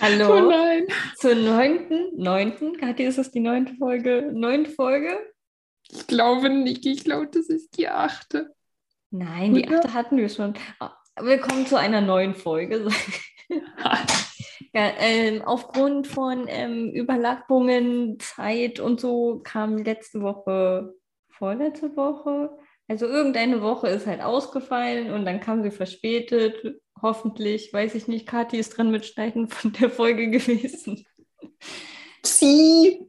Hallo. Oh nein. Zur neunten, neunten, Kathi, ist das die neunte Folge? Neunte Folge? Ich glaube nicht. Ich glaube, das ist die achte. Nein, die Oder? achte hatten wir schon. Ah, Willkommen zu einer neuen Folge. Ja, ähm, aufgrund von ähm, Überlappungen, Zeit und so kam letzte Woche, vorletzte Woche, also irgendeine Woche ist halt ausgefallen und dann kam sie verspätet. Hoffentlich, weiß ich nicht, Kathi ist dran mit Schneiden von der Folge gewesen. Sie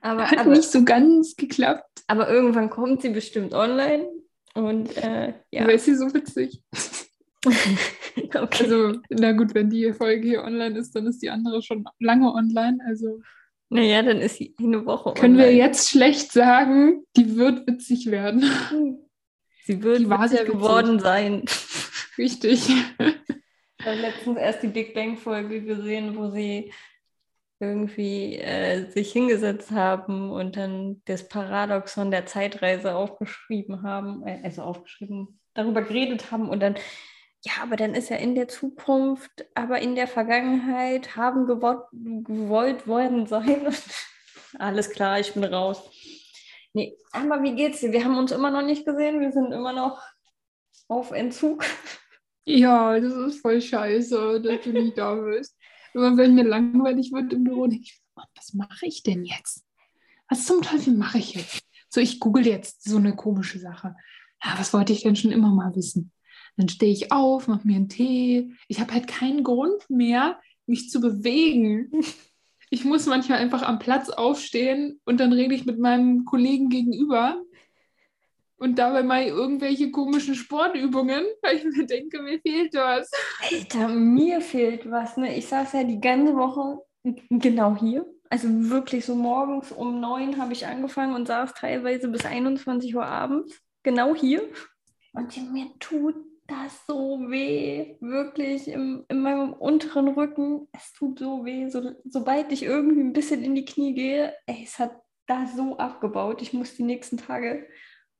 Aber, hat aber, nicht so ganz geklappt. aber irgendwann kommt sie bestimmt online und äh, ja. Aber ist sie so witzig? okay. Also, na gut, wenn die Folge hier online ist, dann ist die andere schon lange online. Also naja, dann ist sie eine Woche können wir online. jetzt schlecht sagen, die wird witzig werden. Sie wird Die witzig. geworden sein. Richtig. Habe letztens erst die Big Bang Folge gesehen, wo sie irgendwie äh, sich hingesetzt haben und dann das Paradoxon der Zeitreise aufgeschrieben haben, äh, also aufgeschrieben, darüber geredet haben und dann, ja, aber dann ist ja in der Zukunft, aber in der Vergangenheit haben gewollt, gewollt worden sein. Alles klar, ich bin raus. Nee, aber wie geht's dir? Wir haben uns immer noch nicht gesehen, wir sind immer noch auf Entzug. Ja, das ist voll scheiße, dass du nicht da bist. Immer wenn mir langweilig wird im Büro, denke ich, Mann, was mache ich denn jetzt? Was zum Teufel mache ich jetzt? So, ich google jetzt so eine komische Sache. Ja, was wollte ich denn schon immer mal wissen? Dann stehe ich auf, mache mir einen Tee. Ich habe halt keinen Grund mehr, mich zu bewegen. Ich muss manchmal einfach am Platz aufstehen und dann rede ich mit meinem Kollegen gegenüber und dabei mal irgendwelche komischen Sportübungen, weil ich mir denke, mir fehlt was. Alter, mir fehlt was. Ne? Ich saß ja die ganze Woche genau hier. Also wirklich so morgens um neun habe ich angefangen und saß teilweise bis 21 Uhr abends. Genau hier. Und mir tut das so weh. Wirklich im, in meinem unteren Rücken. Es tut so weh. So, sobald ich irgendwie ein bisschen in die Knie gehe, ey, es hat da so abgebaut. Ich muss die nächsten Tage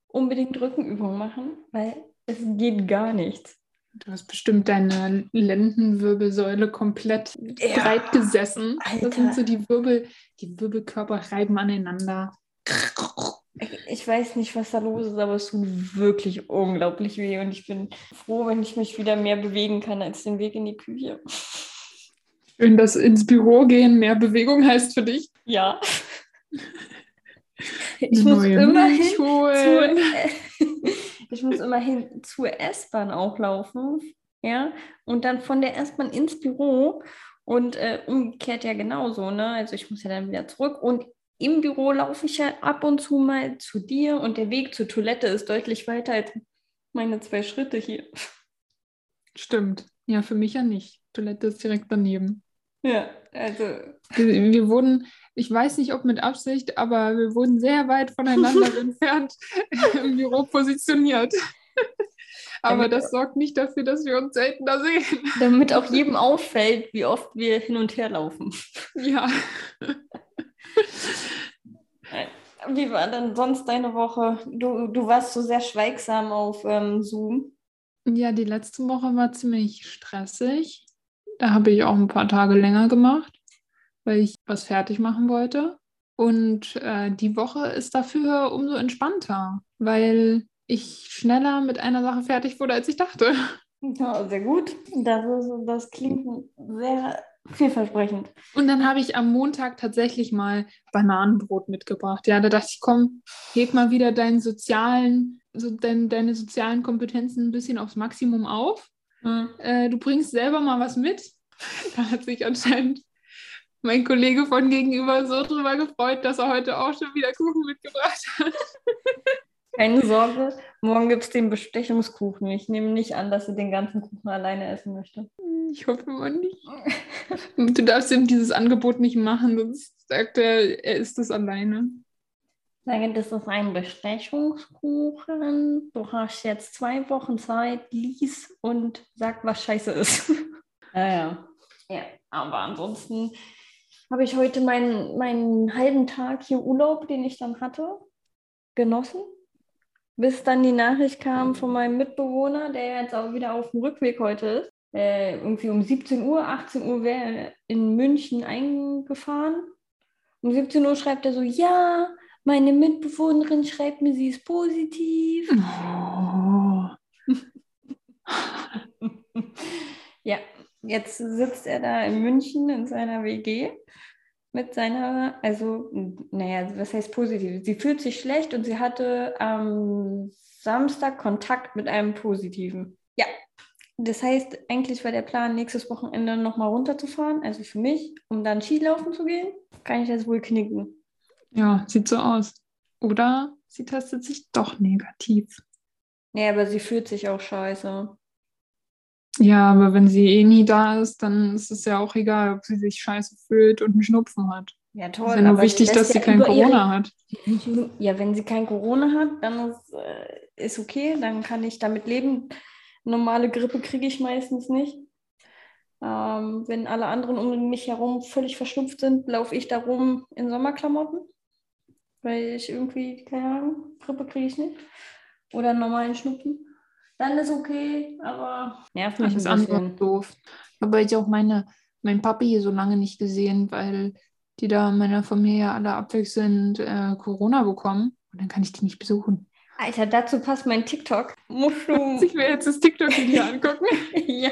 unbedingt Rückenübungen machen, weil es geht gar nichts. Du hast bestimmt deine Lendenwirbelsäule komplett Ja. breit gesessen. Alter. Das sind so die Wirbel, die Wirbelkörper reiben aneinander. Ich weiß nicht, was da los ist, aber es tut wirklich unglaublich weh und ich bin froh, wenn ich mich wieder mehr bewegen kann als den Weg in die Küche. Schön, dass ins Büro gehen mehr Bewegung heißt für dich. Ja. Ich muss immerhin holen. ich muss immerhin zur S-Bahn auch laufen, ja, und dann von der S-Bahn ins Büro und äh, umgekehrt ja genauso, ne? Also ich muss ja dann wieder zurück und im Büro laufe ich ja ab und zu mal zu dir und der Weg zur Toilette ist deutlich weiter als meine zwei Schritte hier. Stimmt. Ja, für mich ja nicht. Toilette ist direkt daneben. Ja, also Wir, wir wurden, ich weiß nicht, ob mit Absicht, aber wir wurden sehr weit voneinander entfernt im Büro positioniert. Aber Damit- das sorgt nicht dafür, dass wir uns seltener sehen. damit auch jedem auffällt, wie oft wir hin und her laufen. Ja. Wie war denn sonst deine Woche? Du, du warst so sehr schweigsam auf ähm, Zoom. Ja, die letzte Woche war ziemlich stressig. Da habe ich auch ein paar Tage länger gemacht, weil ich was fertig machen wollte. Und äh, die Woche ist dafür umso entspannter, weil ich schneller mit einer Sache fertig wurde, als ich dachte. Ja, sehr gut. Das, ist, das klingt sehr vielversprechend. Und dann habe ich am Montag tatsächlich mal Bananenbrot mitgebracht. Ja, da dachte ich, komm, heb mal wieder deinen sozialen, so dein, deine sozialen Kompetenzen ein bisschen aufs Maximum auf. Äh, du bringst selber mal was mit. Da hat sich anscheinend mein Kollege von gegenüber so drüber gefreut, dass er heute auch schon wieder Kuchen mitgebracht hat. Keine Sorge, morgen gibt es den Bestechungskuchen. Ich nehme nicht an, dass sie den ganzen Kuchen alleine essen möchte. Ich hoffe mal nicht. Du darfst ihm dieses Angebot nicht machen, sonst sagt er, er isst es alleine. Sage, das ist ein Bestechungskuchen. Du hast jetzt zwei Wochen Zeit, lies und sag, was scheiße ist. Naja. Ja, aber ansonsten habe ich heute meinen, meinen halben Tag hier Urlaub, den ich dann hatte, genossen. Bis dann die Nachricht kam von meinem Mitbewohner, der jetzt auch wieder auf dem Rückweg heute ist. äh, irgendwie um 17 Uhr, 18 Uhr wäre er in München eingefahren. Um 17 Uhr schreibt er so, ja, meine Mitbewohnerin schreibt mir, sie ist positiv. Oh. ja, jetzt sitzt er da in München in seiner WG mit seiner, also, naja, was heißt positiv? Sie fühlt sich schlecht und sie hatte am Samstag Kontakt mit einem Positiven. Ja, das heißt, eigentlich war der Plan, nächstes Wochenende nochmal runterzufahren, also für mich, um dann Skilaufen zu gehen. Kann ich das wohl knicken? Ja, sieht so aus. Oder sie testet sich doch negativ. Nee, aber sie fühlt sich auch scheiße. Ja, aber wenn sie eh nie da ist, dann ist es ja auch egal, ob sie sich scheiße fühlt und einen Schnupfen hat. Ja, toll. Es ist ja nur aber wichtig, sie dass sie ja kein Corona ihre- hat. Ja, wenn sie kein Corona hat, dann ist, äh, ist okay, dann kann ich damit leben. Normale Grippe kriege ich meistens nicht. Ähm, wenn alle anderen um mich herum völlig verschnupft sind, laufe ich da rum in Sommerklamotten, weil ich irgendwie, keine Ahnung, Grippe kriege ich nicht. Oder einen normalen Schnupfen. Dann ist okay, aber nervt mich ein bisschen. ist doof. Aber ich auch meine, mein Papi hier so lange nicht gesehen, weil die da in meiner Familie alle abwechselnd äh, Corona bekommen. Und dann kann ich die nicht besuchen. Alter, dazu passt mein TikTok. Du. Ich will jetzt das TikTok-Video angucken. ja.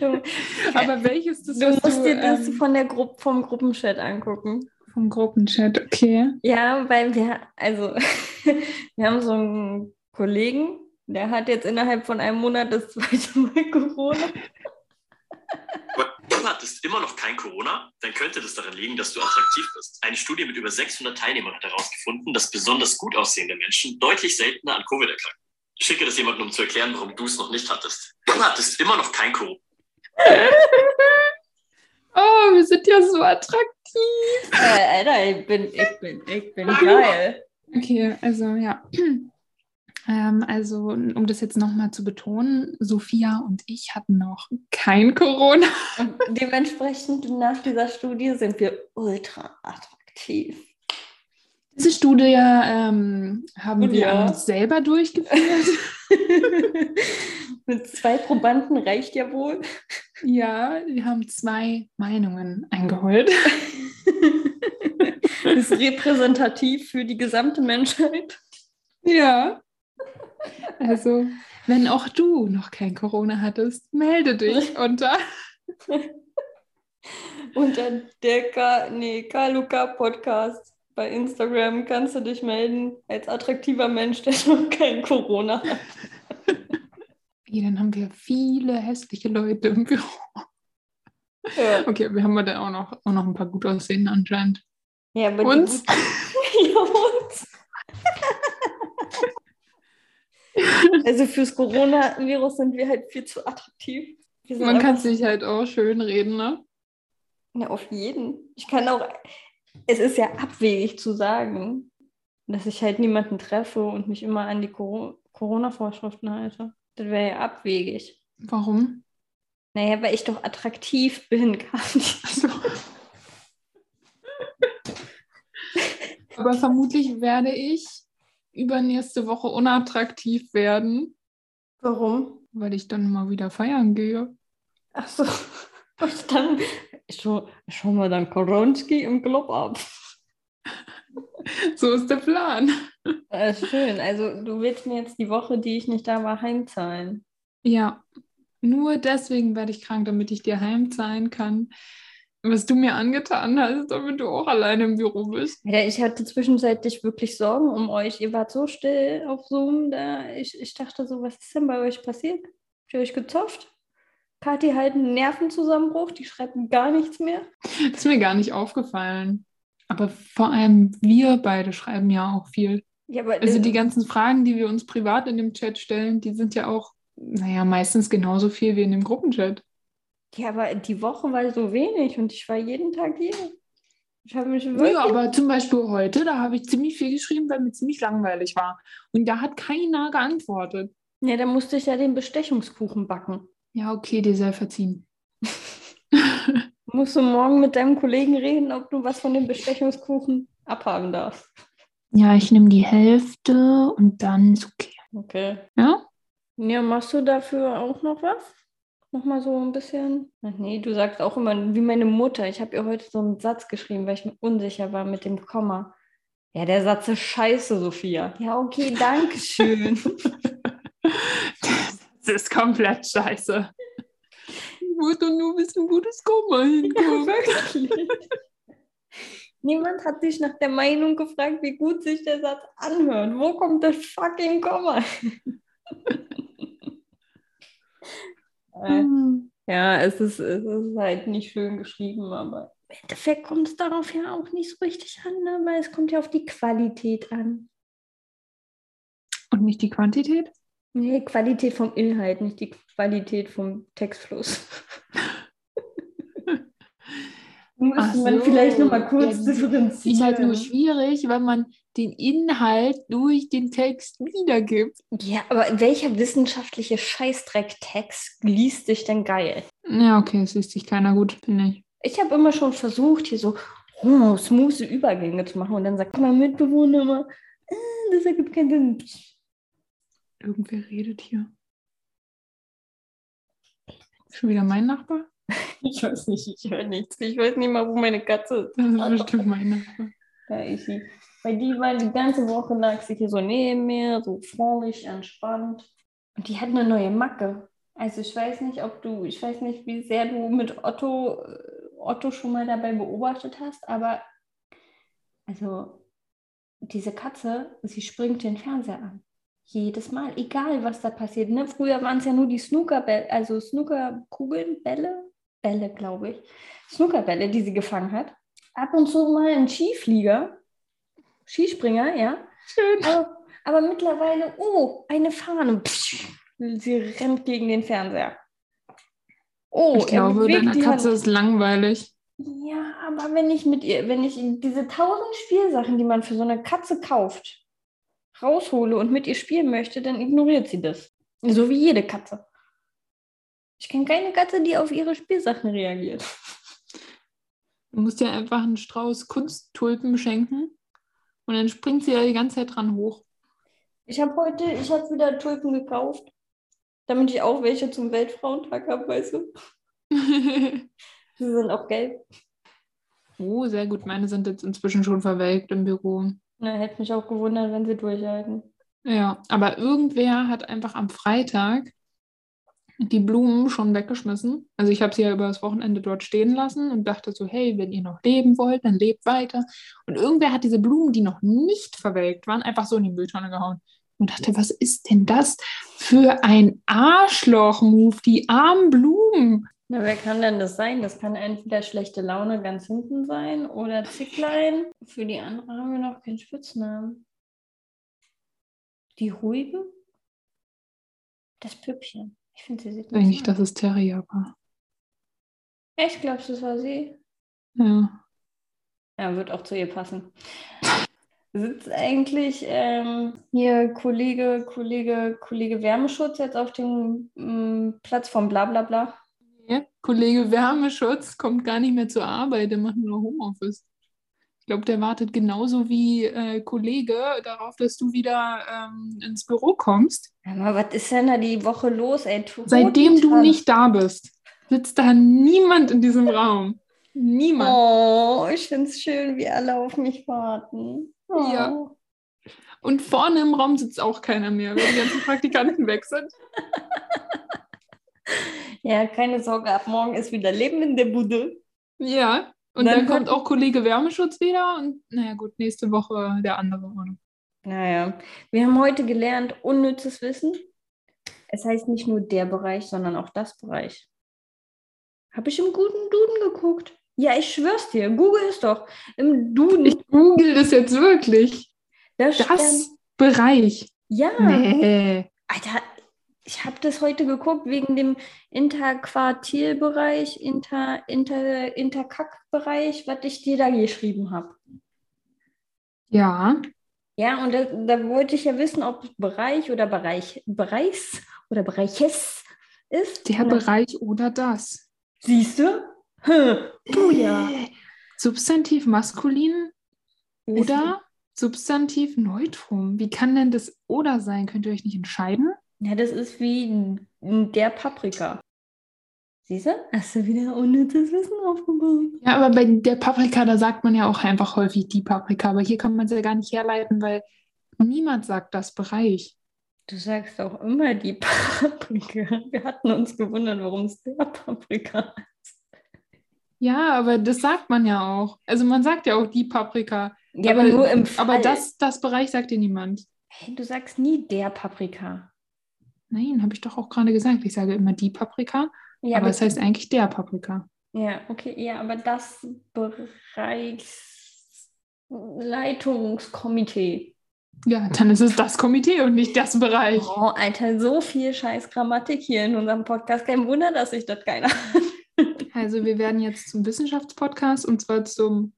Du, Aber welches das du musst dir das ähm, von der Gru vom Gruppenchat angucken. vom Gruppenchat, okay. Ja, weil wir, also, wir haben so einen Kollegen, der hat jetzt innerhalb von einem Monat das zweite Mal Corona. Du hattest immer noch kein Corona, dann könnte das daran liegen, dass du attraktiv bist. Eine Studie mit über 600 Teilnehmern hat herausgefunden, dass besonders gut aussehende Menschen deutlich seltener an Covid erkranken. Ich schicke das jemandem, um zu erklären, warum du es noch nicht hattest. Du hattest immer noch kein Corona. Oh, wir sind ja so attraktiv. Äh, Alter, ich bin, ich bin, ich bin geil. Okay, also ja. Ähm, also, um das jetzt nochmal zu betonen, Sophia und ich hatten noch kein Corona. Und dementsprechend nach dieser Studie sind wir ultra attraktiv. Diese Studie ähm, haben Und wir ja. selber durchgeführt. Mit zwei Probanden reicht ja wohl. ja, wir haben zwei Meinungen eingeholt. ist repräsentativ für die gesamte Menschheit. Ja. Also, wenn auch du noch kein Corona hattest, melde dich unter. Unter der K nee, Kaluka Podcast bei Instagram kannst du dich melden als attraktiver Mensch, der noch kein Corona hat. Okay, dann haben wir viele hässliche Leute im Büro. Ja, Okay, wir haben aber auch noch, auch noch ein paar gut aussehende anscheinend. ja aber Uns? Die, ja, uns. Also fürs Coronavirus sind wir halt viel zu attraktiv. Man kann sich halt auch schön reden, ne? Ja, auf jeden. Ich kann auch, es ist ja abwegig zu sagen, dass ich halt niemanden treffe und mich immer an die Coro- Corona-Vorschriften halte. Das wäre ja abwegig. Warum? Naja, weil ich doch attraktiv bin, Kathi. So. Aber vermutlich werde ich übernächste Woche unattraktiv werden, Warum? weil ich dann mal wieder feiern gehe. Ach so. Und dann schon, schon mal dann Koronski im Club ab. So ist der Plan. Ist schön. Also du willst mir jetzt die Woche, die ich nicht da war, heimzahlen. Ja, nur deswegen werde ich krank, damit ich dir heimzahlen kann, was du mir angetan hast, damit du auch alleine im Büro bist. Ja, ich hatte zwischenzeitlich wirklich Sorgen um euch. Ihr wart so still auf Zoom. Da ich, ich dachte so, was ist denn bei euch passiert? Habt ihr euch gezofft? Kathi halt einen Nervenzusammenbruch, die schreibt gar nichts mehr. Das ist mir gar nicht aufgefallen. Aber vor allem wir beide schreiben ja auch viel. Ja, Also die ganzen Fragen, die wir uns privat in dem Chat stellen, die sind ja auch, naja, meistens genauso viel wie in dem Gruppenchat. Ja, aber die Woche war so wenig und ich war jeden Tag hier. Ich habe mich wirklich. Ja, aber zum Beispiel heute, da habe ich ziemlich viel geschrieben, weil mir ziemlich langweilig war. Und da hat keiner geantwortet. Ja, da musste ich ja den Bestechungskuchen backen. Ja, okay, dir sei verziehen. Musst du morgen mit deinem Kollegen reden, ob du was von dem Bestechungskuchen abhaben darfst. Ja, ich nehme die Hälfte und dann ist okay. Okay. Ja? Ja, machst du dafür auch noch was? Nochmal so ein bisschen. Ach nee, du sagst auch immer, wie meine Mutter. Ich habe ihr heute so einen Satz geschrieben, weil ich mir unsicher war mit dem Komma. Ja, der Satz ist scheiße, Sophia. Ja, okay, danke schön. das ist komplett scheiße. Ich wollte nur wissen, wo das Komma hinkommt. Wirklich. Niemand hat sich nach der Meinung gefragt, wie gut sich der Satz anhört. Wo kommt das fucking Komma? Äh, Hm. ja, es ist, es ist halt nicht schön geschrieben, aber im Endeffekt kommt es darauf ja auch nicht so richtig an, ne? weil es kommt ja auf die Qualität an. Und nicht die Quantität? Nee, Qualität vom Inhalt, nicht die Qualität vom Textfluss. Müsste Ach man so. vielleicht nochmal kurz Ja, differenzieren. Ist halt nur schwierig, wenn man den Inhalt durch den Text wiedergibt. Ja, aber welcher wissenschaftliche Scheißdreck-Text liest sich denn geil? Ja, okay, es liest sich keiner gut, finde ich. Ich habe immer schon versucht, hier so oh, smooth Übergänge zu machen und dann sagt mein Mitbewohner immer, äh, das ergibt keinen Sinn. Irgendwer redet hier. Schon wieder mein Nachbar? Ich weiß nicht, ich höre nichts. Ich weiß nicht mal, wo meine Katze ist. Das ist bestimmt mein Nachbar. Da ist sie. Weil die war die ganze Woche lag sie hier so neben mir, so freundlich, entspannt. Und die hat eine neue Macke. Also ich weiß nicht, ob du, ich weiß nicht, wie sehr du mit Otto, äh, Otto schon mal dabei beobachtet hast, aber also diese Katze, sie springt den Fernseher an. Jedes Mal, egal was da passiert. Ne? Früher waren es ja nur die Snookerbälle, also Snookerkugeln, Bälle, Bälle, glaube ich. Snookerbälle, die sie gefangen hat. Ab und zu mal ein Skiflieger, Skispringer, ja. Schön. Aber, aber mittlerweile, oh, eine Fahne. Psch, sie rennt gegen den Fernseher. Oh, ich glaube, deiner die Katze Hand. ist langweilig. Ja, aber wenn ich mit ihr, wenn ich diese tausend Spielsachen, die man für so eine Katze kauft, raushole und mit ihr spielen möchte, dann ignoriert sie das. So wie jede Katze. Ich kenne keine Katze, die auf ihre Spielsachen reagiert. Du musst ihr einfach einen Strauß Kunsttulpen schenken und dann springt sie da die ganze Zeit dran hoch. Ich habe heute, ich habe wieder Tulpen gekauft, damit ich auch welche zum Weltfrauentag habe, weißt du. Sie sind auch gelb. oh, sehr gut. Meine sind jetzt inzwischen schon verwelkt im Büro. Na, hätte mich auch gewundert, wenn sie durchhalten. Ja, aber irgendwer hat einfach am Freitag die Blumen schon weggeschmissen. Also ich habe sie ja über das Wochenende dort stehen lassen und dachte so, hey, wenn ihr noch leben wollt, dann lebt weiter. Und irgendwer hat diese Blumen, die noch nicht verwelkt waren, einfach so in die Mülltonne gehauen. Und dachte, was ist denn das für ein Arschloch-Move, die armen Blumen? Na, wer kann denn das sein? Das kann entweder schlechte Laune ganz hinten sein oder Zicklein. Für die andere haben wir noch keinen Spitznamen. Die Ruhigen? Das Püppchen. Ich finde, sie sieht Denke nicht ich, so dass es Terrier war. Echt, glaubst du, das war sie? Ja. Ja, wird auch zu ihr passen. Sitzt eigentlich ähm, hier Kollege, Kollege, Kollege Wärmeschutz jetzt auf dem ähm, Platz vom Blablabla? Ja, Kollege Wärmeschutz kommt gar nicht mehr zur Arbeit, der macht nur Homeoffice. Ich glaube, der wartet genauso wie äh, Kollege darauf, dass du wieder ähm, ins Büro kommst. Aber was ist denn da die Woche los, ey? Seitdem du nicht da bist, sitzt da niemand in diesem Raum. Niemand. Oh, ich finde es schön, wie alle auf mich warten. Oh. Ja. Und vorne im Raum sitzt auch keiner mehr, weil die ganzen Praktikanten weg sind. Ja, keine Sorge, ab morgen ist wieder Leben in der Bude. Ja. Und Dann dann, kommt auch Kollege Wärmeschutz wieder und naja gut, nächste Woche der andere. Naja, wir haben heute gelernt, unnützes Wissen. Es heißt nicht nur der Bereich, sondern auch das Bereich. Habe ich im guten Duden geguckt? Ja, ich schwör's dir, Google ist doch im Duden. Ich google das jetzt wirklich. da Das Bereich. ja, Nee. Alter, ich habe das heute geguckt wegen dem Interquartilbereich, Inter, Inter, Interkack-Bereich, was ich dir da geschrieben habe. Ja. Ja, und da, da wollte ich ja wissen, ob Bereich oder Bereich, Bereichs oder Bereiches ist. Der dann- Bereich oder das. Siehst du? Hm, du ja. Äh, Substantiv maskulin oder Substantiv neutrum. Wie kann denn das oder sein? Könnt ihr euch nicht entscheiden? Ja, das ist wie der Paprika. Siehst du? Hast du wieder unnützes Wissen aufgebaut. Ja, aber bei der Paprika, da sagt man ja auch einfach häufig die Paprika. Aber hier kann man es ja gar nicht herleiten, weil niemand sagt das Bereich. Du sagst auch immer die Paprika. Wir hatten uns gewundert, warum es der Paprika ist. Ja, aber das sagt man ja auch. Also man sagt ja auch die Paprika. Ja, aber, nur im Fall. Aber das, das Bereich sagt dir niemand. Hey, du sagst nie der Paprika. Nein, habe ich doch auch gerade gesagt. Ich sage immer die Paprika, Ja, aber es heißt eigentlich der Paprika. Ja, okay, ja, aber das Bereichsleitungskomitee. Ja, dann ist es das Komitee und nicht das Bereich. Oh, Alter, so viel scheiß Grammatik hier in unserem Podcast. Kein Wunder, dass ich das keiner. Also wir werden jetzt zum Wissenschaftspodcast und zwar zum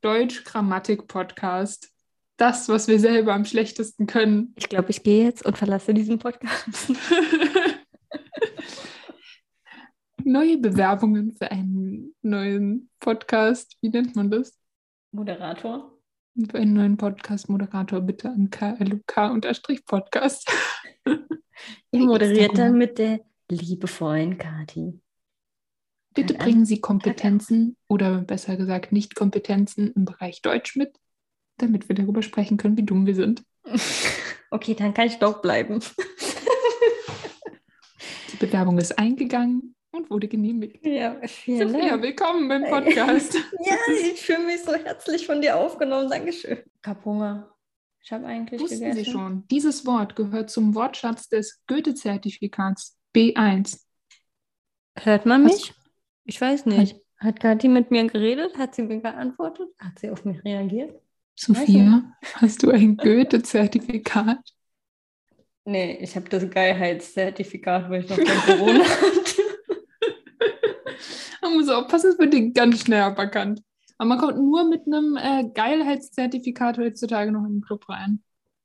Deutsch-Grammatik-Podcast. Das, was wir selber am schlechtesten können. Ich glaube, ich gehe jetzt und verlasse diesen Podcast. Neue Bewerbungen für einen neuen Podcast. Wie nennt man das? Moderator. Für einen neuen Podcast-Moderator bitte an KLUK-Podcast. Ich moderiert dann mit der liebevollen Kati. Bitte bringen Sie Kompetenzen oder besser gesagt Nicht-Kompetenzen im Bereich Deutsch mit, damit wir darüber sprechen können, wie dumm wir sind. Okay, dann kann ich doch bleiben. Die Bewerbung ist eingegangen und wurde genehmigt. Ja, vielen Sophia, Dank. willkommen beim Podcast. Ja, ich fühle mich so herzlich von dir aufgenommen. Dankeschön. Kapunga. Ich habe eigentlich Wussten gegessen. Sie schon, dieses Wort gehört zum Wortschatz des Goethe-Zertifikats B1. Hört man Was- mich? Ich weiß nicht. Hat Kathi mit mir geredet? Hat sie mir geantwortet? Hat sie auf mich reagiert? Sophia, hast du ein Goethe-Zertifikat? Nee, ich habe das Geilheitszertifikat, weil ich noch kein Corona hatte. Man muss aufpassen, es wird dir ganz schnell aberkannt. Aber man kommt nur mit einem äh, Geilheitszertifikat heutzutage noch in den Club rein.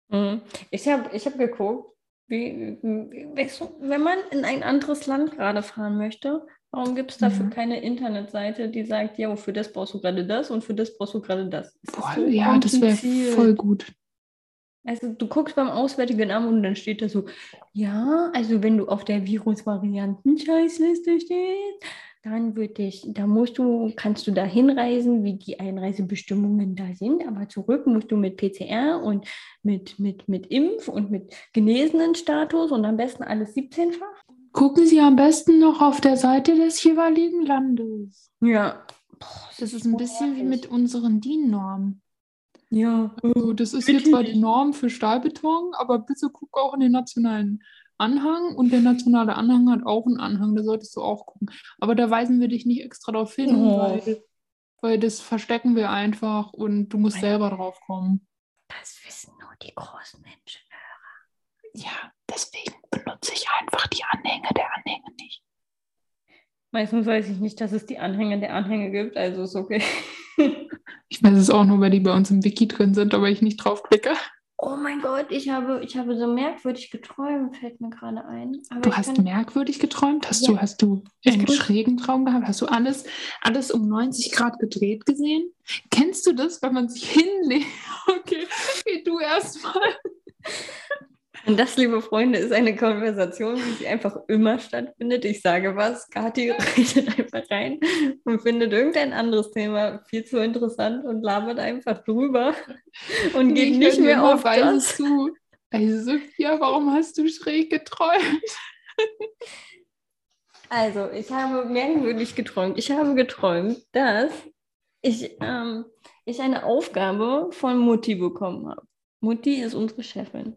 Mhm. Ich habe ich hab geguckt, wie, wie, wenn man in ein anderes Land gerade fahren möchte, warum gibt es dafür Ja. keine Internetseite, die sagt, ja, für das brauchst du gerade das und für das brauchst du gerade das? Ist Boah, so ja, das wäre voll gut. Also du guckst beim Auswärtigen Amt und dann steht da so, ja, also wenn du auf der Virusvarianten-Scheißliste stehst, dann wird dich, da musst du, kannst du da hinreisen, wie die Einreisebestimmungen da sind, aber zurück musst du mit PCR und mit, mit, mit Impf und mit genesenen Status und am besten alles 17-fach. Gucken Sie am besten noch auf der Seite des jeweiligen Landes. Ja. Das ist ein bisschen wie mit unseren DIN-Normen. Ja. Also das ist hier zwar die Norm für Stahlbeton, aber bitte guck auch in den nationalen Anhang und der nationale Anhang hat auch einen Anhang, da solltest du auch gucken. Aber da weisen wir dich nicht extra darauf hin, Oh. weil, weil das verstecken wir einfach und du musst selber drauf kommen. Das wissen nur die großen Menschen. Ja, deswegen benutze ich einfach die Anhänge der Anhänge nicht. Meistens weiß ich nicht, dass es die Anhänge der Anhänge gibt, also ist okay. Ich weiß es auch nur, weil die bei uns im Wiki drin sind, aber ich nicht draufklicke. Oh mein Gott, ich habe, ich habe so merkwürdig geträumt, fällt mir gerade ein. Aber Du hast kann- merkwürdig geträumt? Hast Ja. du, hast du einen schrägen Traum gehabt? Hast du alles, alles um 90 Grad gedreht gesehen? Kennst du das, wenn man sich hinlegt? Okay, geh du erstmal. Und das, liebe Freunde, ist eine Konversation, sie einfach immer stattfindet. Ich sage was, Kathi redet einfach rein und findet irgendein anderes Thema viel zu interessant und labert einfach drüber und geht Ich nicht mehr auf das. zu. Also, Sophia, warum hast du schräg geträumt? Also, ich habe merkwürdig geträumt. Ich habe geträumt, dass ich, ähm, ich eine Aufgabe von Mutti bekommen habe. Mutti ist unsere Chefin.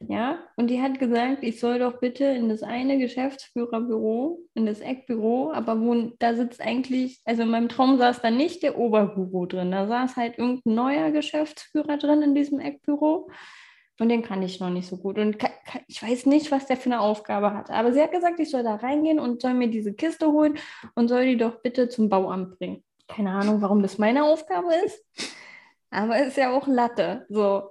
Ja, und die hat gesagt, ich soll doch bitte in das eine Geschäftsführerbüro, in das Eckbüro, aber wo da sitzt eigentlich, also in meinem Traum saß da nicht der Oberguru drin, da saß halt irgendein neuer Geschäftsführer drin in diesem Eckbüro. Und den kann ich noch nicht so gut. Und ka- ka- ich weiß nicht, was der für eine Aufgabe hat. Aber sie hat gesagt, ich soll da reingehen und soll mir diese Kiste holen und soll die doch bitte zum Bauamt bringen. Keine Ahnung, warum das meine Aufgabe ist. Aber ist ja auch Latte. So.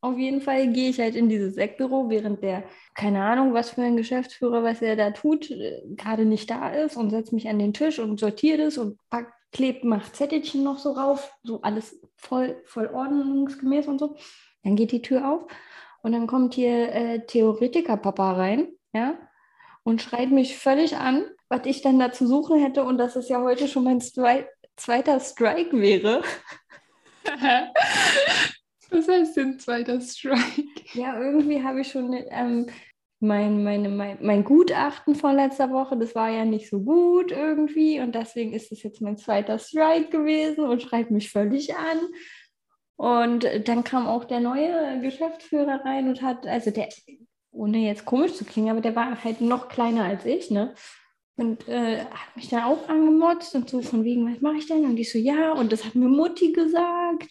Auf jeden Fall gehe ich halt in dieses Eckbüro, während der, keine Ahnung, was für ein Geschäftsführer, was er da tut, äh, gerade nicht da ist und setze mich an den Tisch und sortiere das und pack, klebt, macht Zettelchen noch so rauf. So alles voll, voll ordnungsgemäß und so. Dann geht die Tür auf und dann kommt hier äh, Theoretiker-Papa rein, ja, und schreit mich völlig an, was ich dann da zu suchen hätte und dass es ja heute schon mein zwei, zweiter Strike wäre. Was heißt denn zweiter Strike? Ja, irgendwie habe ich schon ähm, mein, meine, mein, mein Gutachten von letzter Woche, das war ja nicht so gut irgendwie und deswegen ist es jetzt mein zweiter Strike gewesen und schreibt mich völlig an. Und dann kam auch der neue Geschäftsführer rein und hat, also der, ohne jetzt komisch zu klingen, aber der war halt noch kleiner als ich, ne? Und äh, hat mich dann auch angemotzt und so von wegen, was mache ich denn? Und ich so, ja, und das hat mir Mutti gesagt.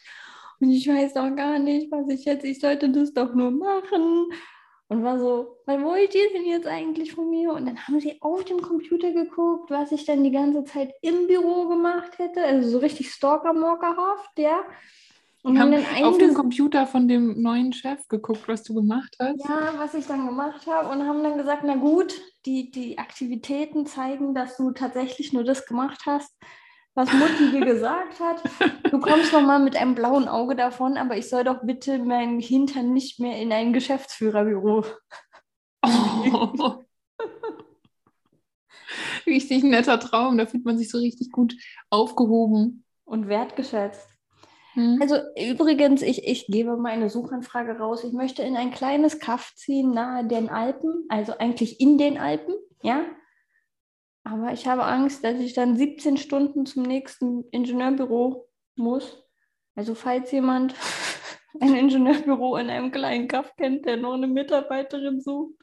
Und ich weiß doch gar nicht, was ich jetzt, ich sollte das doch nur machen. Und war so, was wollt ihr denn jetzt eigentlich von mir? Und dann haben sie auf dem Computer geguckt, was ich dann die ganze Zeit im Büro gemacht hätte. Also so richtig Stalker-Morkerhaft, ja. Und haben dann auf dem einges- Computer von dem neuen Chef geguckt, was du gemacht hast. Ja, was ich dann gemacht habe und haben dann gesagt, na gut, die, die Aktivitäten zeigen, dass du tatsächlich nur das gemacht hast, was Mutti dir gesagt hat. Du kommst noch mal mit einem blauen Auge davon, aber ich soll doch bitte meinen Hintern nicht mehr in ein Geschäftsführerbüro. Oh. richtig netter Traum, da fühlt man sich so richtig gut aufgehoben. Und wertgeschätzt. Hm? Also übrigens, ich, ich gebe mal eine Suchanfrage raus. Ich möchte in ein kleines Kaff ziehen nahe den Alpen, also eigentlich in den Alpen, ja. Aber ich habe Angst, dass ich dann 17 Stunden zum nächsten Ingenieurbüro muss. Also falls jemand ein Ingenieurbüro in einem kleinen Kaff kennt, der noch eine Mitarbeiterin sucht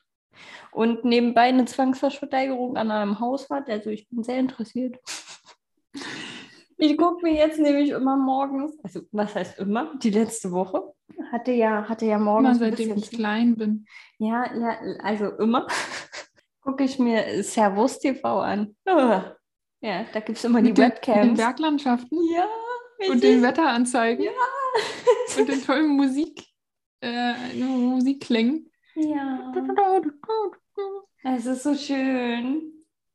und nebenbei eine Zwangsversteigerung an einem Haus hat, also ich bin sehr interessiert. Ich gucke mir jetzt nämlich immer morgens, also was heißt immer, die letzte Woche hatte ja, hatte ja Immer morgens ein seitdem ich klein bin. ja, ja, also immer gucke ich mir Servus TV an. Ah, Ja, da gibt es immer die Mit den, mit den Webcams. Berglandschaften Ja, und den richtig. Wetteranzeigen Ja. und den tollen Musik, äh, Musikklängen. ja, es ist so schön.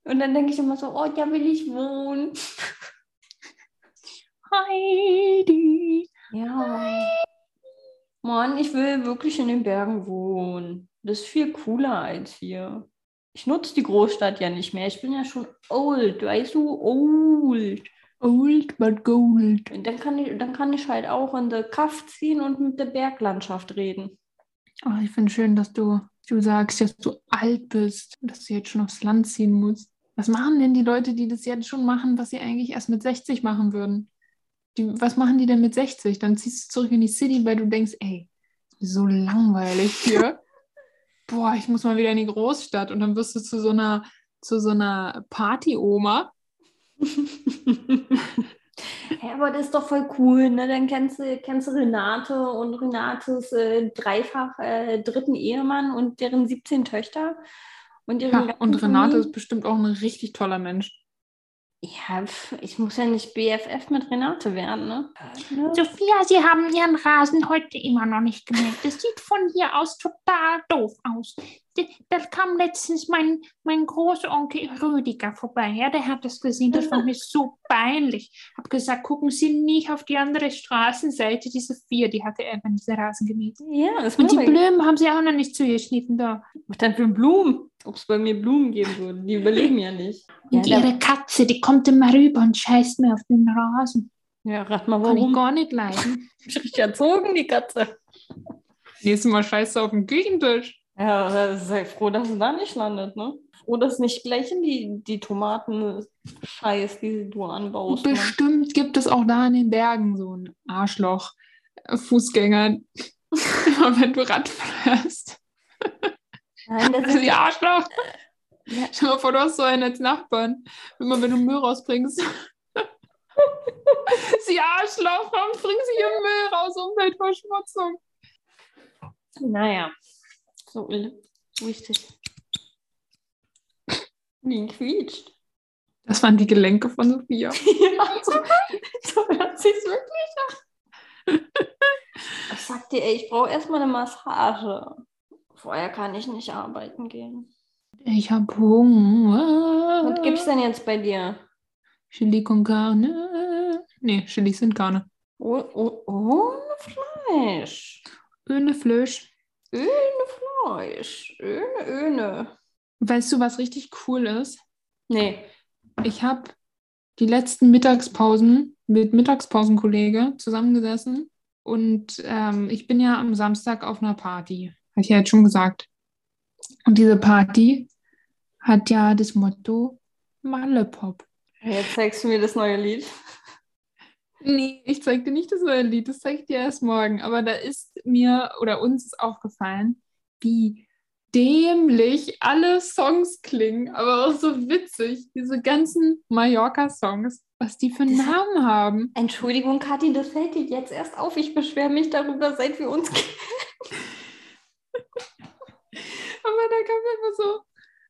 Und dann denke ich immer so, oh, da will ich wohnen. Heidi. Ja. Mann, ich will wirklich in den Bergen wohnen. Das ist viel cooler als hier. Ich nutze die Großstadt ja nicht mehr. Ich bin ja schon old, weißt du? Old. Old but gold. Und dann kann ich, dann kann ich halt auch in der Kaff ziehen und mit der Berglandschaft reden. Oh, ich finde schön, dass du, du sagst, dass du alt bist, dass du jetzt schon aufs Land ziehen musst. Was machen denn die Leute, die das jetzt schon machen, was sie eigentlich erst mit 60 machen würden? Die, was machen die denn mit 60? Dann ziehst du zurück in die City, weil du denkst, ey, so langweilig hier. Boah, ich muss mal wieder in die Großstadt. Und dann wirst du zu so einer, zu so einer Party-Oma. Ja, aber das ist doch voll cool, ne? Dann kennst du, kennst du Renate und Renates äh, dreifach äh, dritten Ehemann und deren 17 Töchter. Und, Ja, und Renate ist bestimmt auch ein richtig toller Mensch. Ja, ich muss ja nicht BFF mit Renate werden, ne? ne? Sophia, Sie haben Ihren Rasen heute immer noch nicht gemäht. Das sieht von hier aus total doof aus. Da kam letztens mein, mein Großonkel Rüdiger vorbei. Ja, der hat das gesehen. Das war mir so peinlich. Hab gesagt, gucken Sie nicht auf die andere Straßenseite. Diese vier, die hatte über diesen Rasen gemäht. Ja, das Und die. Blumen haben Sie auch noch nicht zugeschnitten da. Was denn für Blumen? Ob es bei mir Blumen geben würde. Die überleben ja nicht. Und ja, Ihre Katze, die kommt immer rüber und scheißt mir auf den Rasen. ja, rat mal, Kann ich warum? gar nicht leiden. Richtig erzogen, die Katze. Nächstes Mal scheißt du auf den Küchentisch. Ja, sei froh, dass es da nicht landet, ne? Froh, dass nicht gleich in die, die Tomaten scheiß, die du anbaust. Mann. Bestimmt gibt es auch da in den Bergen so ein Arschloch, äh, Fußgänger, wenn du Rad fährst. Nein, das ist, Arschloch. Ja. Stell dir mal vor, du hast so einen als Nachbarn. Immer wenn du Müll rausbringst. Sie Arschloch, warum bringen Sie Ihr Müll raus? Umweltverschmutzung. naja, so richtig. Wie quietscht. Das waren die Gelenke von Sophia. ja, so, so hört sich's wirklich an. Ich sag dir, ey, ich brauche erstmal eine Massage. Vorher kann ich nicht arbeiten gehen. Ich hab Hunger. Was gibt's denn jetzt bei dir? Chili con carne. Nee, Chili sind Carne. Oh, oh, ohne Fleisch. Ohne Fleisch. Ohne Fleisch. Ohne, ohne. Weißt du, was richtig cool ist? Nee. Ich habe die letzten Mittagspausen mit Mittagspausenkollege zusammengesessen und ähm, ich bin ja am Samstag auf einer Party. Habe ich ja jetzt schon gesagt. Und diese Party hat ja das Motto Malle-Pop. Jetzt zeigst du mir das neue Lied. Nee, ich zeig dir nicht das neue Lied, das zeig ich dir erst morgen. Aber da ist mir oder uns ist aufgefallen, wie dämlich alle Songs klingen, aber auch so witzig. Diese ganzen Mallorca-Songs, was die für Das- Namen haben. Entschuldigung, Kathi, das fällt dir jetzt erst auf. Ich beschwere mich darüber, seit wir uns kennen. Da kamen immer so,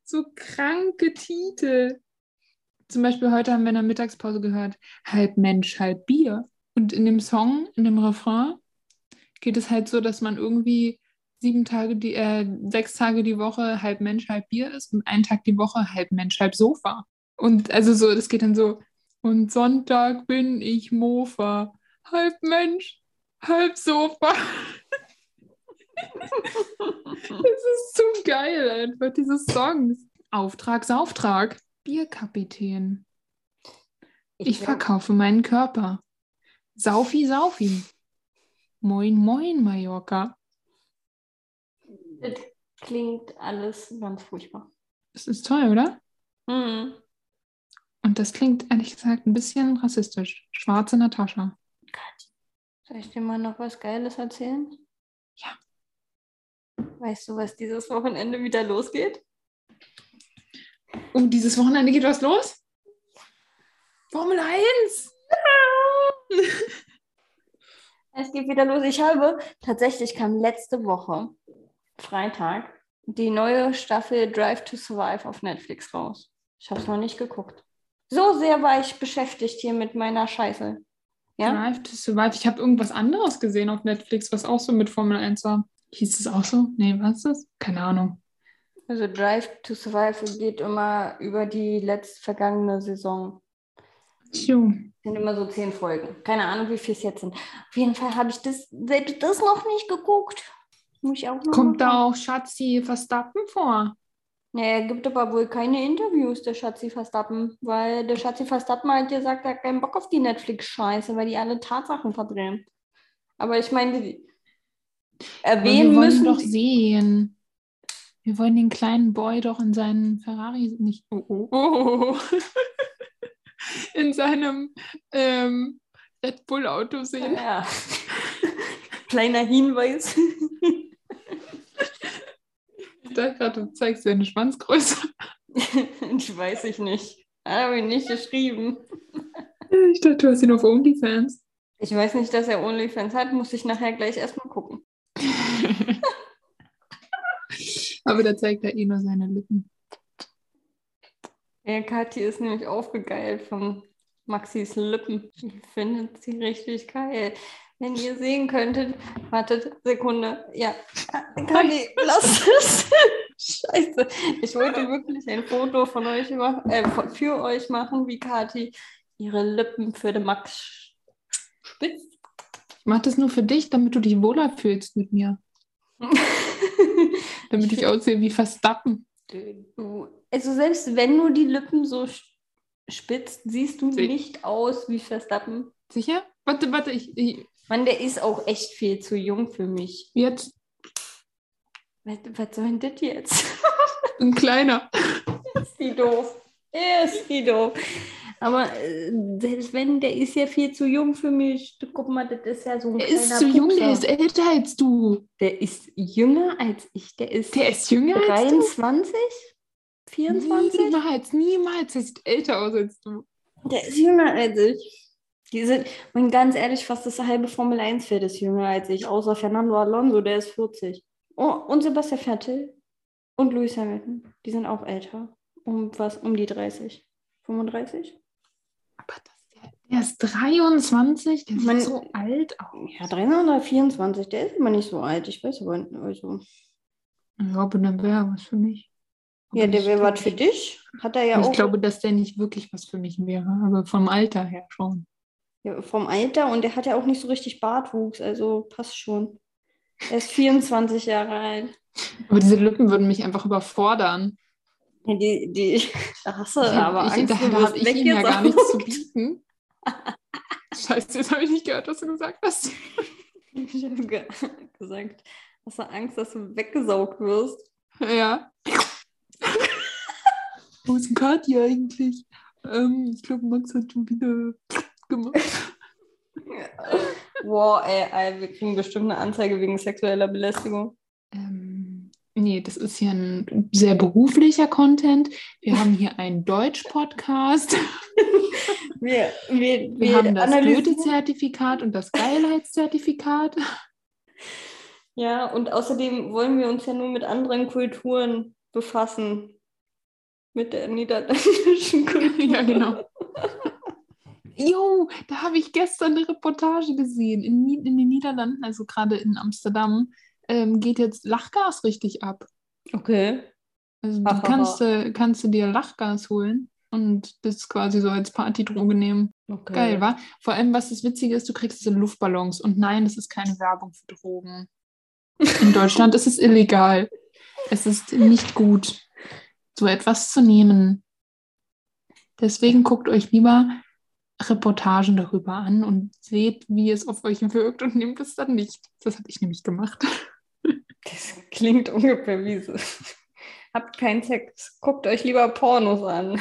so kranke Titel. Zum Beispiel heute haben wir in der Mittagspause gehört, halb Mensch, halb Bier. Und in dem Song, in dem Refrain, geht es halt so, dass man irgendwie sieben Tage, die, äh, sechs Tage die Woche halb Mensch, halb Bier ist und einen Tag die Woche halb Mensch, halb Sofa. Und also so, das geht dann so, und Sonntag bin ich Mofa, halb Mensch, halb Sofa. Das ist zu geil einfach, diese Songs. Auftragsauftrag. Bierkapitän. Ich verkaufe meinen Körper. Saufi, Saufi. Moin, moin, Mallorca. Das klingt alles ganz furchtbar. Das ist toll, oder? Mhm. Und das klingt ehrlich gesagt ein bisschen rassistisch. Schwarze Natascha. Soll ich dir mal noch was Geiles erzählen? Ja. Weißt du, was dieses Wochenende wieder losgeht? Oh, dieses Wochenende geht was los? Formel 1! Es geht wieder los. Ich habe tatsächlich kam letzte Woche, Freitag, die neue Staffel Drive to Survive auf Netflix raus. Ich habe es noch nicht geguckt. So sehr war ich beschäftigt hier mit meiner Scheiße. Ja? Drive to Survive. Ich habe irgendwas anderes gesehen auf Netflix, was auch so mit Formel 1 war. Hieß es auch so? Nee, was ist das? Keine Ahnung. Also Drive to Survive geht immer über die letzt vergangene Saison. Tjo. sind immer so zehn Folgen. Keine Ahnung, wie viel es jetzt sind. Auf jeden Fall habe ich das, selbst das noch nicht geguckt. Muss ich auch noch Kommt da auch Schatzi Verstappen vor? Nee, er gibt aber wohl keine Interviews, der Schatzi Verstappen, weil der Schatzi Verstappen hat gesagt, er hat keinen Bock auf die Netflix-Scheiße, weil die alle Tatsachen verdrehen. Aber ich meine, die erwähnen wir wollen müssen. doch die- sehen. Wir wollen den kleinen Boy doch in seinen Ferrari nicht. Oh, oh, oh. in seinem ähm, Red Bull Auto sehen. Ja. Kleiner Hinweis. Ich dachte gerade, du zeigst deine Schwanzgröße. ich weiß ich nicht. Habe ich nicht geschrieben. Ich dachte, du hast ihn auf OnlyFans. Ich weiß nicht, dass er OnlyFans hat, muss ich nachher gleich erstmal gucken. Aber da zeigt er eh nur seine Lippen. Ja, Kathi ist nämlich aufgegeilt von Maxis Lippen. Ich finde sie richtig geil. Wenn ihr sehen könntet, wartet, Sekunde. Ja, Kathi, lass es. Scheiße. Ich wollte wirklich ein Foto von euch machen, äh, für euch machen, wie Kathi ihre Lippen für den Max spitzt. Ich mache das nur für dich, damit du dich wohler fühlst mit mir. Damit ich aussehe wie Verstappen. Du, also selbst wenn du die Lippen so spitzt, siehst du Sie- nicht aus wie Verstappen. Sicher? Warte, warte, ich, ich Mann, der ist auch echt viel zu jung für mich. jetzt Was, was soll denn das jetzt? ein kleiner. ist die doof. Ist die doof. Aber äh, selbst wenn, der ist ja viel zu jung für mich. Guck mal, das ist ja so ein Er ist zu jung, der Pupser. ist älter als du. Der ist jünger als ich. Der ist Der ist jünger als du. 23? 24? Niemals, niemals. Der sieht älter aus als du. Der ist jünger als ich. Die sind, und ganz ehrlich, fast das halbe Formel 1-Feld ist jünger als ich, außer Fernando Alonso, der ist 40. Oh, und Sebastian Vettel und Lewis Hamilton, die sind auch älter. Um was? Um die 30. 35? Das, der, ist 23, der sieht Man- so alt aus. Ja, 23 oder 24, der ist immer nicht so alt. Ich weiß aber nicht. Also. Ich glaube, dann wäre was für mich. Ja, der ich wäre was für dich. Hat er ja Ich auch. glaube, dass der nicht wirklich was für mich wäre, aber vom Alter her schon. Ja, vom Alter und der hat ja auch nicht so richtig Bartwuchs, also passt schon. Er ist 24 Jahre alt. Aber diese Lippen würden mich einfach überfordern. Die, die, da hast du Ich, aber ich, Angst, da habe ich ihm ja gar nichts zu bieten. Scheiße, jetzt habe ich nicht gehört, was du gesagt hast. Ich habe ge gesagt, hast du Angst, dass du weggesaugt wirst? Ja. Wo ist denn Kathi eigentlich? Ähm, ich glaube, Max hat schon wieder gemacht. Wow, ey, ey, wir kriegen bestimmt eine Anzeige wegen sexueller Belästigung. Ähm, nee, das ist hier ein sehr beruflicher Content. Wir haben hier einen Deutsch-Podcast. Wir, wir, Wir haben das Goethe-Zertifikat und das Geilheitszertifikat. Ja, und außerdem wollen wir uns ja nur mit anderen Kulturen befassen. Mit der niederländischen Kultur. Ja, genau. Jo, da habe ich gestern eine Reportage gesehen. In, in den Niederlanden, also gerade in Amsterdam, ähm, geht jetzt Lachgas richtig ab. Okay. Also du kannst, äh, kannst du dir Lachgas holen und das quasi so als Partydroge nehmen. okay. Geil, wa? Vor allem, was das Witzige ist, du kriegst diese Luftballons. Und nein, das ist keine Werbung für Drogen. In Deutschland ist es illegal. Es ist nicht gut, so etwas zu nehmen. Deswegen guckt euch lieber Reportagen darüber an und seht, wie es auf euch wirkt und nehmt es dann nicht. Das habe ich nämlich gemacht. Das klingt ungefähr wie so. Habt keinen Sex, guckt euch lieber Pornos an.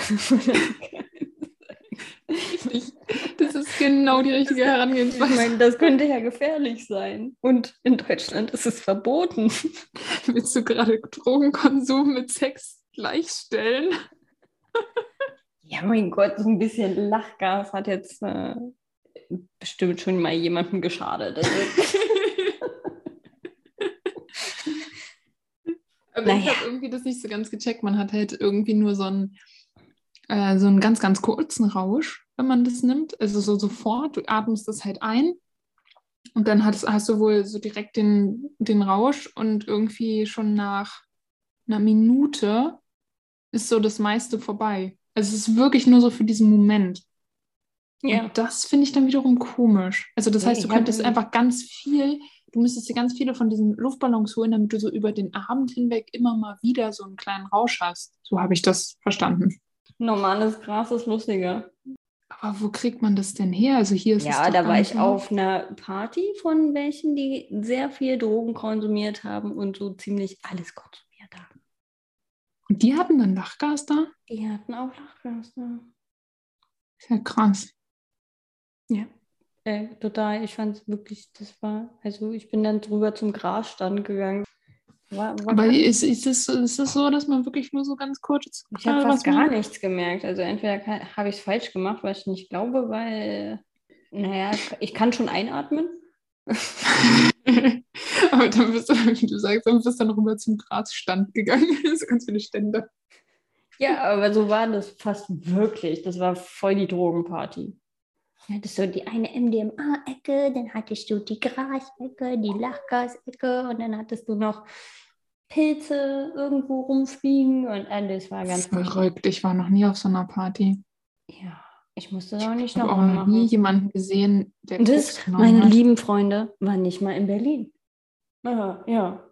Ich- Das ist genau die richtige Ich Herangehensweise. meine, das könnte ja gefährlich sein. Und in Deutschland ist es verboten. Willst du gerade Drogenkonsum mit Sex gleichstellen? Ja, mein Gott, so ein bisschen Lachgas hat jetzt äh, bestimmt schon mal jemandem geschadet. Also, Aber Naja. ich habe irgendwie das nicht so ganz gecheckt. Man hat halt irgendwie nur so einen, äh, so einen ganz, ganz kurzen Rausch, wenn man das nimmt. Also so sofort, du atmest das halt ein und dann hast, hast du wohl so direkt den, den Rausch und irgendwie schon nach einer Minute ist so das meiste vorbei. Also es ist wirklich nur so für diesen Moment. ja. Und das finde ich dann wiederum komisch. Also das heißt, du könntest einfach ganz viel, du müsstest dir ganz viele von diesen Luftballons holen, damit du so über den Abend hinweg immer mal wieder so einen kleinen Rausch hast. So habe ich das verstanden. Normales Gras ist lustiger. Aber wo kriegt man das denn her? Also hier ist Ja, da war ich so. auf einer Party von welchen, die sehr viel Drogen konsumiert haben und so ziemlich alles konsumiert haben. Und die hatten dann Lachgas da? Die hatten auch Lachgas. Ja. Ist ja krass. Ja. Äh, total, ich fand es wirklich, das war, also ich bin dann drüber zum Grasstand gegangen. War, war Aber ist, ist, es, ist es so, dass man wirklich nur so ganz kurz ich habe fast gar merkt? nichts gemerkt. Also entweder habe ich es falsch gemacht, weil ich nicht glaube, weil, naja, ich kann schon einatmen. Aber dann bist du, wie du sagst, dann bist du dann rüber zum Grasstand gegangen. so ganz viele Stände. Ja, aber so war das fast wirklich. Das war voll die Drogenparty. Du hattest so die eine MDMA-Ecke, dann hattest du die Gras-Ecke, die Lachgas-Ecke und dann hattest du noch Pilze irgendwo rumfliegen und alles war ganz. Verrückt. Ich war noch nie auf so einer Party. Ja, ich musste auch nicht Ich habe auch noch nie jemanden gesehen, der das, meine hat. lieben Freunde, waren nicht mal in Berlin. Ja, ja.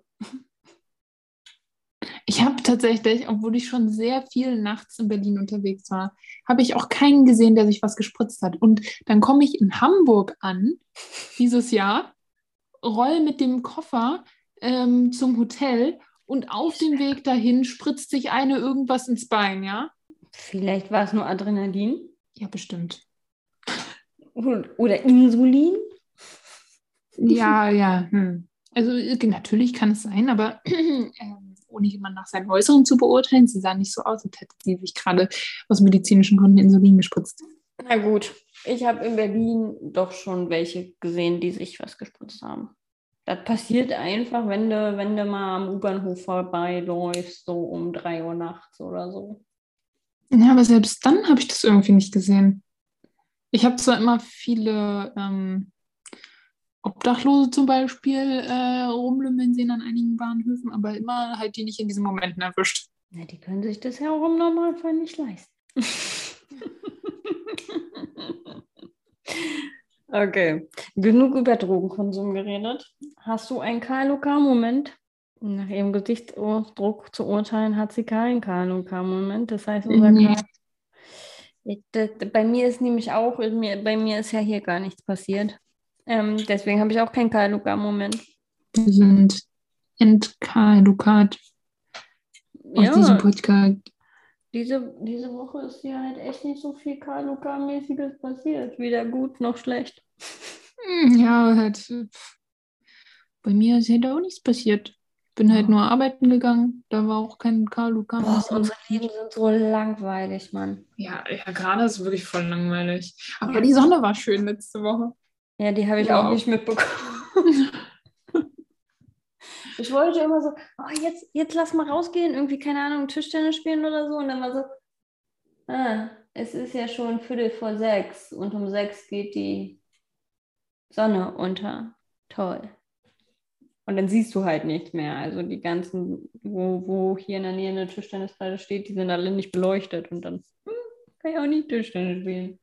Ich habe tatsächlich, obwohl ich schon sehr viel nachts in Berlin unterwegs war, habe ich auch keinen gesehen, der sich was gespritzt hat. Und dann komme ich in Hamburg an, dieses Jahr, roll mit dem Koffer ähm, zum Hotel und auf dem Weg dahin spritzt sich eine irgendwas ins Bein, ja? Vielleicht war es nur Adrenalin Ja, bestimmt. oder Insulin. Ja, ja. Hm. Also äh, natürlich kann es sein, aber ähm, ohne jemanden nach seinem Äußeren zu beurteilen, sie sah nicht so aus, als hätte sie sich gerade aus medizinischen Gründen Insulin gespritzt. Na gut, ich habe in Berlin doch schon welche gesehen, die sich was gespritzt haben. Das passiert einfach, wenn du, wenn du mal am U-Bahnhof vorbeiläufst, so um 3 Uhr nachts oder so. Ja, aber selbst dann habe ich das irgendwie nicht gesehen. Ich habe zwar immer viele ähm, Obdachlose zum Beispiel äh, rumlümmeln sehen an einigen Bahnhöfen, aber immer halt die nicht in diesen Momenten erwischt. Na, die können sich das ja auch im Normalfall nicht leisten. okay, genug über Drogenkonsum geredet. Hast du einen KLOK-Moment? Nach ihrem Gesichtsausdruck zu urteilen, hat sie keinen KLK-Moment. Das heißt, unser Nee. K- Ich, das, bei mir ist nämlich auch, bei mir ist ja hier gar nichts passiert. Ähm, deswegen habe ich auch keinen KLK-Moment. Wir sind entkalukat aus diesem Ja, Podcast. diese, diese Woche ist hier halt echt nicht so viel KLK-mäßiges passiert. Weder gut noch schlecht. Hm, Ja, halt. Bei mir ist halt auch nichts passiert. Bin halt Ja. nur arbeiten gegangen. Da war auch kein Kaluka. Boah, unsere Leben sind so langweilig, Mann. Ja, ja, gerade ist wirklich voll langweilig. Aber Ja. die Sonne war schön letzte Woche. Ja, die habe ich Ja. auch nicht mitbekommen. ich wollte immer so, oh, jetzt, jetzt lass mal rausgehen, irgendwie, keine Ahnung, Tischtennis spielen oder so. Und dann war so, ah, es ist ja schon Viertel vor sechs und um sechs geht die Sonne unter. Toll. Und dann siehst du halt nichts mehr. Also die ganzen, wo, wo hier in der Nähe eine Tischtennisplatte steht, die sind alle nicht beleuchtet. Und dann hm, kann ich auch nicht Tischtennis spielen.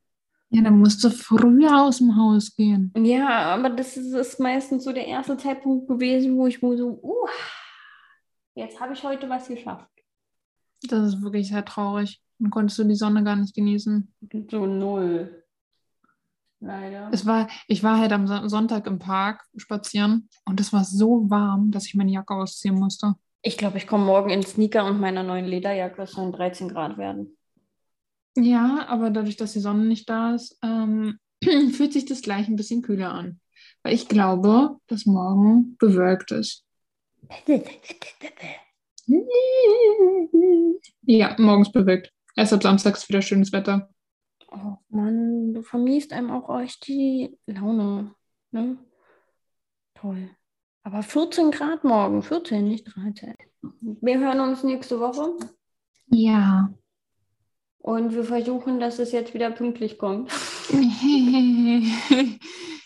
Ja, dann musst du früher aus dem Haus gehen. Ja, aber das ist, ist meistens so der erste Zeitpunkt gewesen, wo ich wo so, uh, jetzt habe ich heute was geschafft. Das ist wirklich sehr traurig. Dann konntest du die Sonne gar nicht genießen. So null. Leider. Es war, ich war halt am Son- Sonntag im Park spazieren und es war so warm, dass ich meine Jacke ausziehen musste. Ich glaube, ich komme morgen in Sneaker und meiner neuen Lederjacke. Es sollen 13 Grad werden. Ja, aber dadurch, dass die Sonne nicht da ist, ähm, fühlt sich das gleich ein bisschen kühler an. Weil ich glaube, dass morgen bewölkt ist. Ja, morgens bewölkt. Erst ab Samstag ist wieder schönes Wetter. Oh Mann, du vermiest einem auch echt die Laune. Ne? Toll. Aber 14 Grad morgen, 14, nicht 13. Wir hören uns nächste Woche Ja. Und wir versuchen, dass es jetzt wieder pünktlich kommt.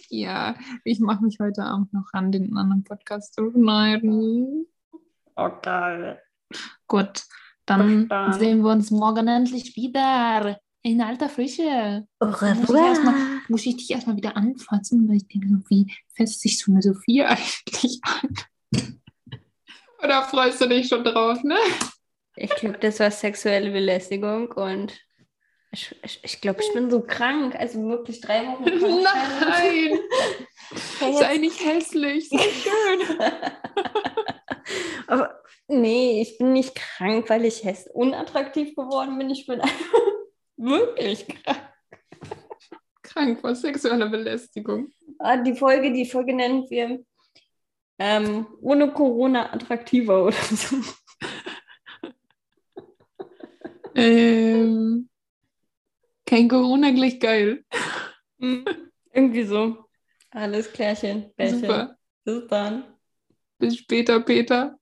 ja, ich mache mich heute Abend noch ran, den anderen Podcast zu schneiden. Okay. Gut, dann Verstanden. sehen wir uns morgen endlich wieder. In alter Frische. Au Muss ich, erstmal, muss ich dich erstmal wieder anfassen, weil ich denke, so, wie fässt sich so eine Sophie eigentlich an? Oder freust du dich schon drauf, ne? Ich glaube, das war sexuelle Belästigung und ich, ich, ich glaube, ich bin so krank. Also wirklich drei Wochen krank. Nein! Sei nicht hässlich, sei schön. Aber nee, ich bin nicht krank, weil ich häss unattraktiv geworden bin. Ich bin einfach wirklich krank. Krank vor sexueller Belästigung. Ah, Die Folge, die Folge nennen wir ähm, ohne Corona attraktiver oder so. Ähm, kein Corona gleich geil. Hm, Irgendwie so. Alles klärchen. Bärchen. Super. Bis dann. Bis später, Peter.